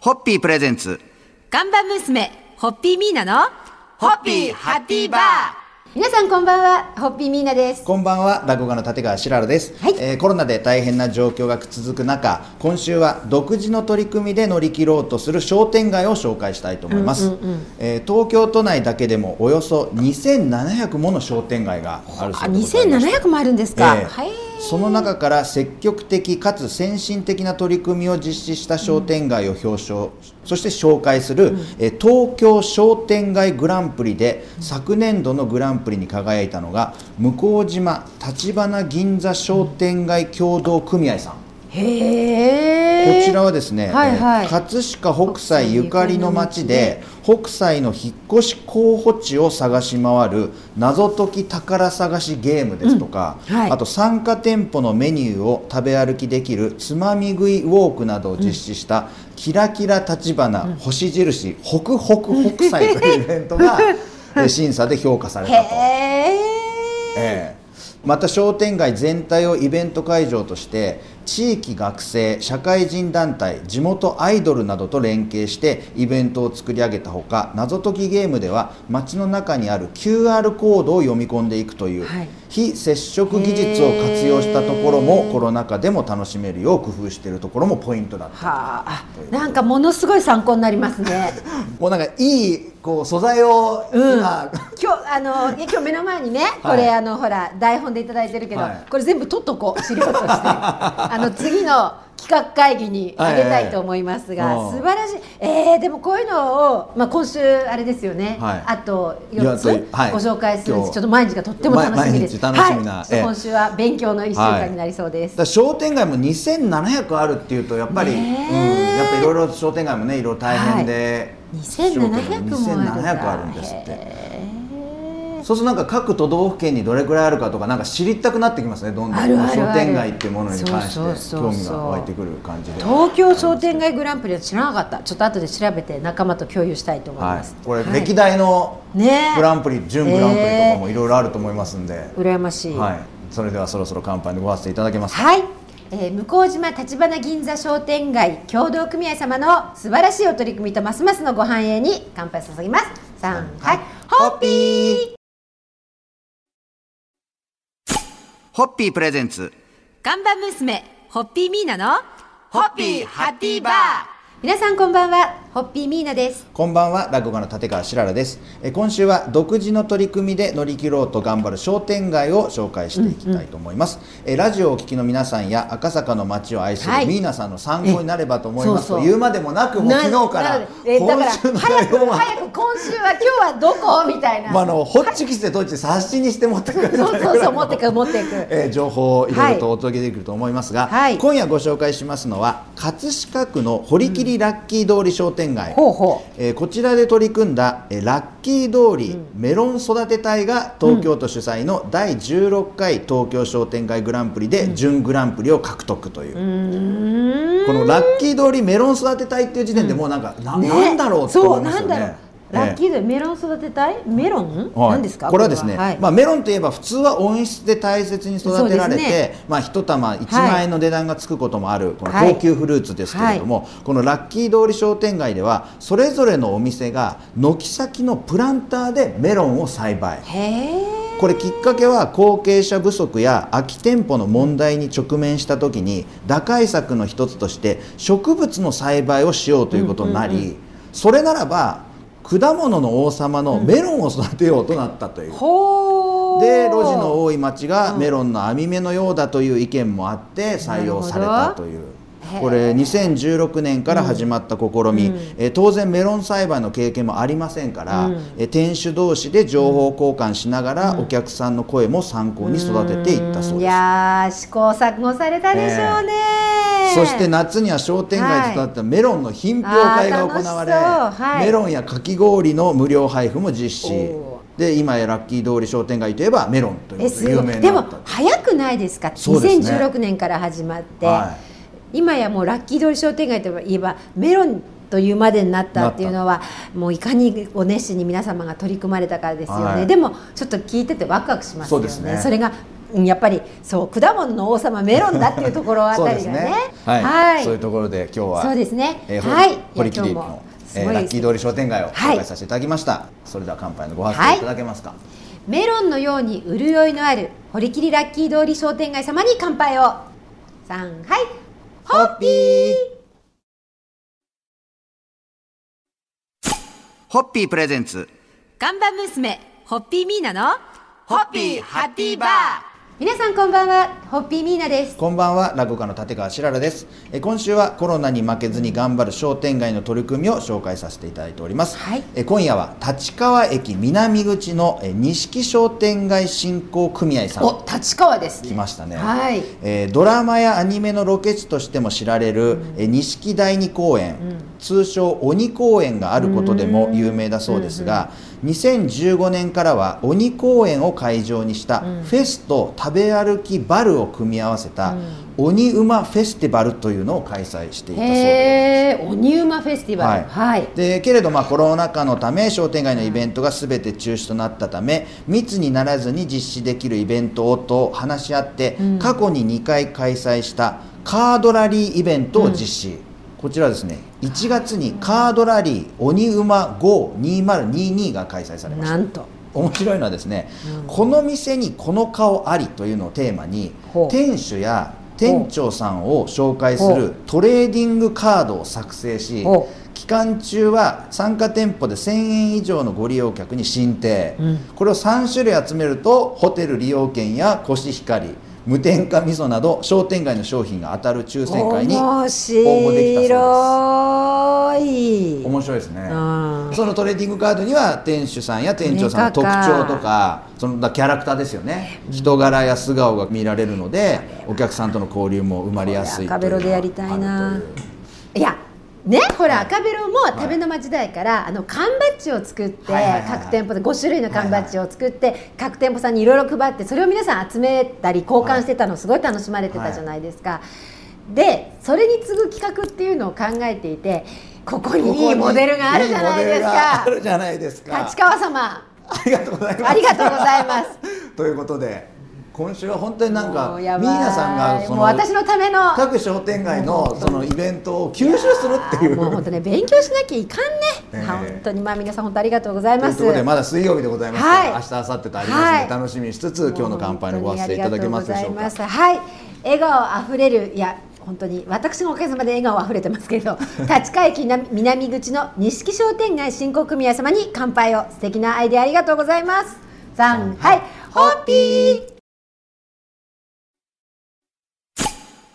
ホッピープレゼンツ。看板娘、ホッピーミーナの、ホッピーハッピーバー皆さんこんばんは、ホッピーミーナです。こんばんは、落語家の立川しららです、はいえーコロナで大変な状況が続く中、今週は独自の取り組みで乗り切ろうとする商店街を紹介したいと思います。えー東京都内だけでもおよそ2700もの商店街があるあ、そうでございまして2700もあるんですか。ええはい。その中から積極的かつ先進的な取り組みを実施した商店街を表彰、そして紹介する、えー東京商店街グランプリで、昨年度のグランプリに輝いたのが向島立花銀座商店街協同組合さん。へえ。こちらはですね、はいはいえー葛飾北斎ゆかりの町で北斎の引っ越し候補地を探し回る謎解き宝探しゲームですとか、うんはいあと参加店舗のメニューを食べ歩きできるつまみ食いウォークなどを実施した、キラキラ立花、星印北北北斎というイベントが、えー審査で評価されへたと。え。ええまた商店街全体をイベント会場として地域学生社会人団体地元アイドルなどと連携してイベントを作り上げたほか謎解きゲームでは街の中にある QR コードを読み込んでいくという、はい。非接触技術を活用したところもコロナ禍でも楽しめるよう工夫しているところもポイントだった。はあ、なんかものすごい参考になりますね。もうなんかいいこう素材をうん。今、今日あの今日目の前にね、はい。これあのほら台本でいただいてるけど、はい。これ全部取っとこう資料として あの次の企画会議にあげたいと思いますが、はい。はいはい素晴らしい、えー、でもこういうのを、まあ、今週あれですよね、はい。あと4いやつご紹介するちょっと毎日がとっても楽しみです。ま毎日楽しみな。はい、今週は勉強の1週間になりそうです、だから商店街も2700あるっていうとやっぱり、ねえ。うん、やっぱいろいろ商店街もねいろいろ大変で、2700もある2700あるんですってそうするとなんか各都道府県にどれくらいあるかとかなんか知りたくなってきますねどんどん。商店街っていうものに関して興味が湧いてくる感じで。東京商店街グランプリは知らなかった。ちょっと後で調べて仲間と共有したいと思いはい。ます、、これはい。歴代のグランプリ、準グランプリとかもいろいろあると思いますんで、羨ましい。はい、それではそろそろ乾杯にごわせていただけますか？はい、えー、向島立花銀座商店街協同組合様の素晴らしいお取り組みとますますのご繁栄に乾杯を注ぎます。3はい。ホッピーホッピープレゼンツ。看板娘ホッピーミーナのホッピーハッピーバー。皆さんこんばんはホッピーミーナです。こんばんは落語家の立川しららです。え今週は独自の取り組みで乗り切ろうと頑張る商店街を紹介していきたいと思います、えラジオをお聞きの皆さんや赤坂の街を愛するはい。ミーナさんの参考になればと思いますえそうそう。と言うまでもなくもう昨日から今週の早く早く今週は今日はどこ？みたいな、まあ、あのホッチキスで閉じて冊子にして持ってくるそうそうそう持ってく持ってく えー情報をいろいろとお届けできると思いますが、はい。今夜ご紹介しますのは葛飾区の堀切ラッキー通り商店街、ほうほう。えーこちらで取り組んだ、えーラッキー通りメロン育て隊が東京都主催の第16回東京商店街グランプリで準グランプリを獲得という、このラッキー通りメロン育て隊っていう時点でもうなんか、なね。なんだろうって思いますよね。ラッキーでメロン育てたい？メロン、はい。何ですか？これはですね、は。い。まあ、メロンといえば普通は温室で大切に育てられて、そうですまあ、一玉1万円の値段がつくこともある、このはい高級フルーツですけれども、このラッキー通り商店街ではそれぞれのお店が軒先のプランターでメロンを栽培。これきっかけは後継者不足や空き店舗の問題に直面した時に打開策の一つとして植物の栽培をしようということになり、それならば果物の王様のメロンを育てようとなったという。ほー。で路地の多い町がメロンの網目のようだという意見もあって採用されたという。これ2016年から始まった試み、えー当然メロン栽培の経験もありませんから、うん。えー店主同士で情報交換しながら、お客さんの声も参考に育てていったそういです。やー試行錯誤されたでしょうね、そして夏には商店街で育てたメロンの品評会が行われ、はい。メロンやかき氷の無料配布も実施。おで今やラッキー通り商店街といえばメロンという有名にでも早くないですか？ですね。2016年から始まって、は今やもうラッキー通り商店街といえばメロンというまでになったっていうのはもういかにお熱心に皆様が取り組まれたからですよね、はい。でもちょっと聞いててワクワクしますよね。ね。それがうんやっぱりそう果物の王様メロンだっていうところあたりがね。はい、はい。そういうところで今日はそうですね。えーほはい。堀切の、えーラッキー通り商店街をはい。紹介させていただきました、それでは乾杯のご発声い。ただけますか、メロンのように潤いのある堀切ラッキー通り商店街様に乾杯を。三はい。ホッピー。ホッピープレゼンツ。看板娘ホッピーミーナのホッピーハッピーバー皆さんこんばんはホッピーミーナです。こんばんは落語家の立川しららです。え今週はコロナに負けずに頑張る商店街の取り組みを紹介させていただいております、はい。え今夜は立川駅南口のえ錦商店街振興組合さん。お立川です。ね来ましたね、はい。えードラマやアニメのロケ地としても知られる、えー錦第二公園、通称鬼公園があることでも有名だそうですが、2015年からは鬼公園を会場にしたフェスと食べ歩きバルを組み合わせた、鬼馬フェスティバルというのを開催していたそうです。鬼ウマフェスティバル。はい、でけれどまあコロナ禍のため商店街のイベントが全て中止となったため密にならずに実施できるイベントをと話し合って、過去に2回開催したカードラリーイベントを実施、こちらですね1月にカードラリー鬼馬 GO2022 が開催されました。なんと面白いのはですね、この店にこの顔ありというのをテーマに店主や店長さんを紹介すほるトレーディングカードを作成しほ期間中は参加店舗で1000円以上のご利用客に申請、うん。これを3種類集めるとホテル利用券やコシヒカリ無添加味噌など商店街の商品が当たる抽選会に面応募できたそう白い面白いですね。うん。そのトレーディングカードには店主さんや店長さんの特徴とかそのキャラクターですよね。人柄や素顔が見られるのでお客さんとの交流も生まれやすいという赤ベロでやりたいな。あいやねほら赤ベロも食べの間時代から、あの缶バッジを作って、各店舗で5種類の缶バッジを作って、各店舗さんにいろいろ配ってそれを皆さん集めたり交換してたのすごい楽しまれてたじゃないですか、でそれに次ぐ企画っていうのを考えていてここにいいモデルがあるじゃないですいいモデルがかあるじゃないですか。立川様。ありがとうございます。ということで今週は本当になんかミーナさんがそもう私のための。各商店街のそのイベントを吸収するっていう。もう本当ね勉強しなきゃいかんね、ええ。本当に。まあ皆さん本当ありがとうございます。というところでまだ水曜日でございますから、はい。明日明後日とありますので、はい。楽しみにしつつ今日の乾杯のご発声いただけますでしょうか。はい。笑顔あふれる。いや本当に私のおかげさまで笑顔あふれてますけど 立川駅南南口の錦商店街振興組合様に乾杯を。素敵なアイデアありがとうございます。三はい。ホッピー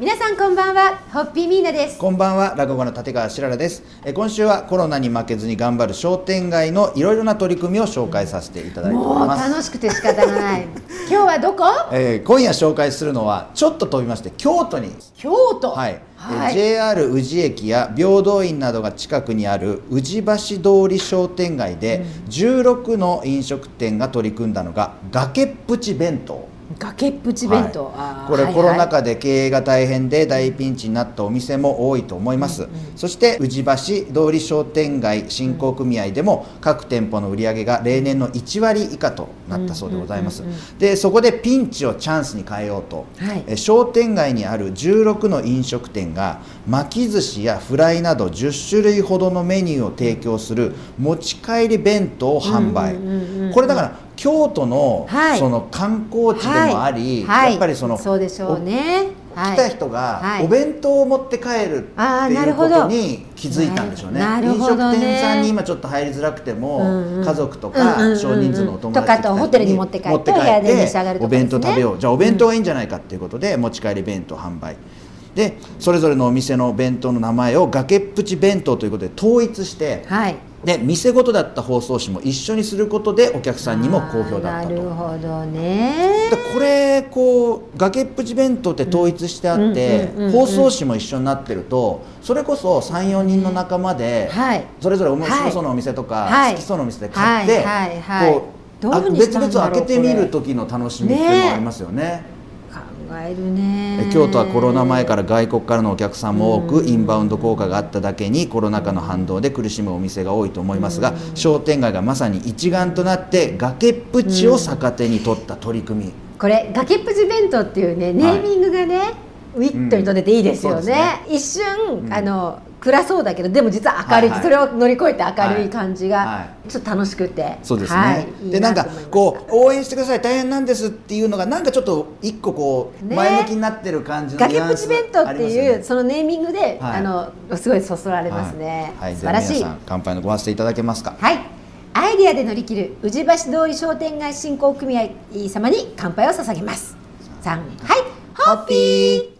皆さんこんばんはホッピーミーナです。こんばんは落語家の立川しららです。え今週はコロナに負けずに頑張る商店街のいろいろな取り組みを紹介させていただいております。楽しくて仕方がない。今日はどこ？えー今夜紹介するのはちょっと飛びまして京都に。京都？はい、はい。えー JR 宇治駅や平等院などが近くにある宇治橋通り商店街で16の飲食店が取り組んだのが崖っぷち弁当崖っぷち弁当、はい。これはいコロナ禍で経営が大変で大ピンチになったお店も多いと思います、そして宇治橋通り商店街振興組合でも各店舗の売り上げが例年の1割以下となったそうでございます、でそこでピンチをチャンスに変えようと、はい。え商店街にある16の飲食店が巻き寿司やフライなど10種類ほどのメニューを提供する持ち帰り弁当を販売、うんうんうんうん。これだから京都のはい。その観光地でもあり、はい。やっぱりそのそうでしょうね。はい。来た人がはい。お弁当を持って帰るっていうことに気づいたんでしょうね。なる飲食店さんに今ちょっと入りづらくても、うんうん。家族とうんうんうんうん。か少人数のお友達とかとホテルに持って帰ってお弁当食べよう。じゃあお弁当がいいんじゃないかっていうことで持ち帰り弁当販売。でそれぞれのお店の弁当の名前を崖っぷち弁当ということで統一してはいで店ごとだった包装紙も一緒にすることでお客さんにも好評だったと。なるほどね。でこれこう崖っぷち弁当って統一してあってうんうんうんうん。包装紙も一緒になってるとそれこそ34人の仲間ではい。それぞれ面はい。白そうなお店とかはい。好きそうなお店で買ってはいはい別々開けてみる時の楽しみっていうのはありますよね。考えるね。京都はコロナ前から外国からのお客さんも多くインバウンド効果があっただけにコロナ禍の反動で苦しむお店が多いと思いますが商店街がまさに一丸となって崖っぷちを逆手に取った取り組み。これ崖っぷち弁当っていうねネーミングがね、ウィットにとってていいですよね,、うんね。一瞬、うん。あの暗そうだけどでも実は明るい、はいはい。それを乗り越えて明るい感じはがちょっと楽しくて、そうですね、はい、いいでなんかこう応援してください大変なんですっていうのがなんかちょっと一個こうね。前向きになってる感じのニ崖っぷち弁当っていう、よね。そのネーミングで、はい。あのすごいそそられますね、はい、素晴らしい。乾杯のご発声いただけますか？はいアイデアで乗り切る宇治橋通り商店街振興組合様に乾杯を捧げます。さん。はい。ホッピー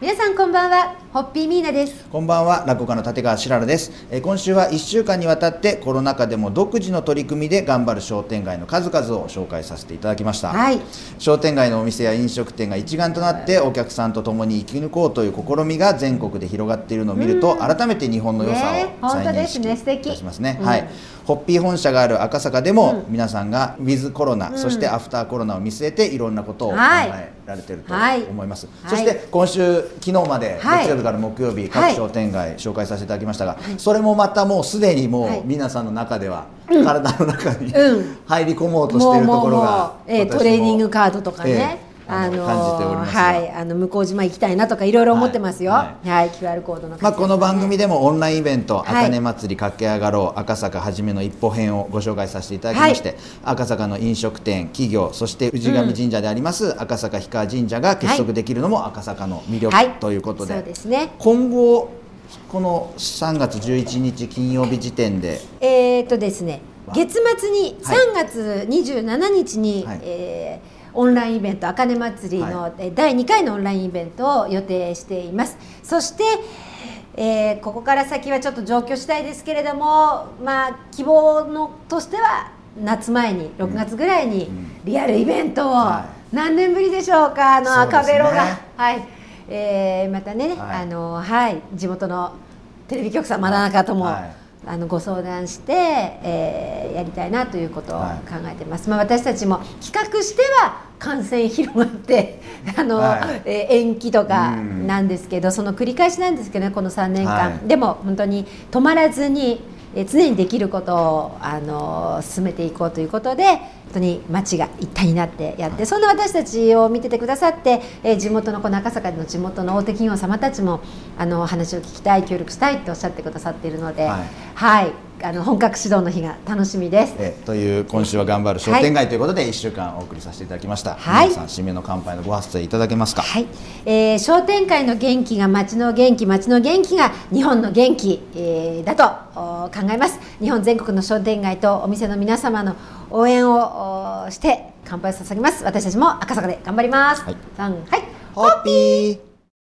皆さんこんばんはホッピーミーナです。こんばんは落語家の立川しららです。えー今週は1週間にわたってコロナ禍でも独自の取り組みで頑張る商店街の数々を紹介させていただきました、はい。商店街のお店や飲食店が一丸となってお客さんと共に生き抜こうという試みが全国で広がっているのを見ると改めて日本の良さねを再認識いたしますね。うんはい。ホッピー本社がある赤坂でもうん。皆さんがウィズコロナ、うん。そしてアフターコロナを見据えていろんなことを考はいえられているとはい。思います、はい。そして今週昨日まではい。月曜日から木曜日各はい。商店街紹介させていただきましたが、それもまたもうすでにもはい。う皆さんの中では体の中にうん。入り込もうとしているところがえトレーニングカードとかね、ええあの感じておりますが。はい。あの向島行きたいなとかいろいろ思ってますよ。は、はい。い QR コードのまあ、この番組でもオンラインイベント「はい。あかね祭り駆け上がろう赤坂はじめの一歩編」をご紹介させていただきまして、赤坂の飲食店企業そして氏神神社であります、赤坂氷川神社が結束できるのも赤坂の魅力、はい。ということで。そうですね。今後この3月11日金曜日時点で。えー、とですね。月末にはい。3月27日に、はい。えーオンラインイベント「あかね祭りの」はえー第2回のオンラインイベントを予定しています。そして、えーここから先はちょっと上京したいですけれどもまあ希望のとしては夏前に6月ぐらいにうん。リアルイベントを、は何年ぶりでしょうか？あの赤ベロが、はい。えーまたね、はい。あのはい。地元のテレビ局さんまだ中とも、はいあのご相談して、えーやりたいなということを考はい。えてます、まあ、私たちも企画しては感染広がって あの、はい。えー延期とかうん。なんですけどその繰り返しなんですけどねこの3年間、はい。でも本当に止まらずに、えー常にできることをあの進めていこうということで本当に町が一体になってやってそんな私たちを見ててくださって、えー地元のこの赤坂の地元の大手企業様たちもあの話を聞きたい協力したいっておっしゃってくださっているので、はい。はい、あの本格始動の日が楽しみです。えという今週は頑張る商店街ということで1週間お送りさせていただきました、はい。皆さん締めの乾杯のご発声いただけますか？はい、えー商店会の元気が町の元気町の元気が日本の元気、えーだとお考えます。日本全国の商店街とお店の皆様の応援をおして乾杯を捧げます。私たちも赤坂で頑張ります、はい。はい。ホッピー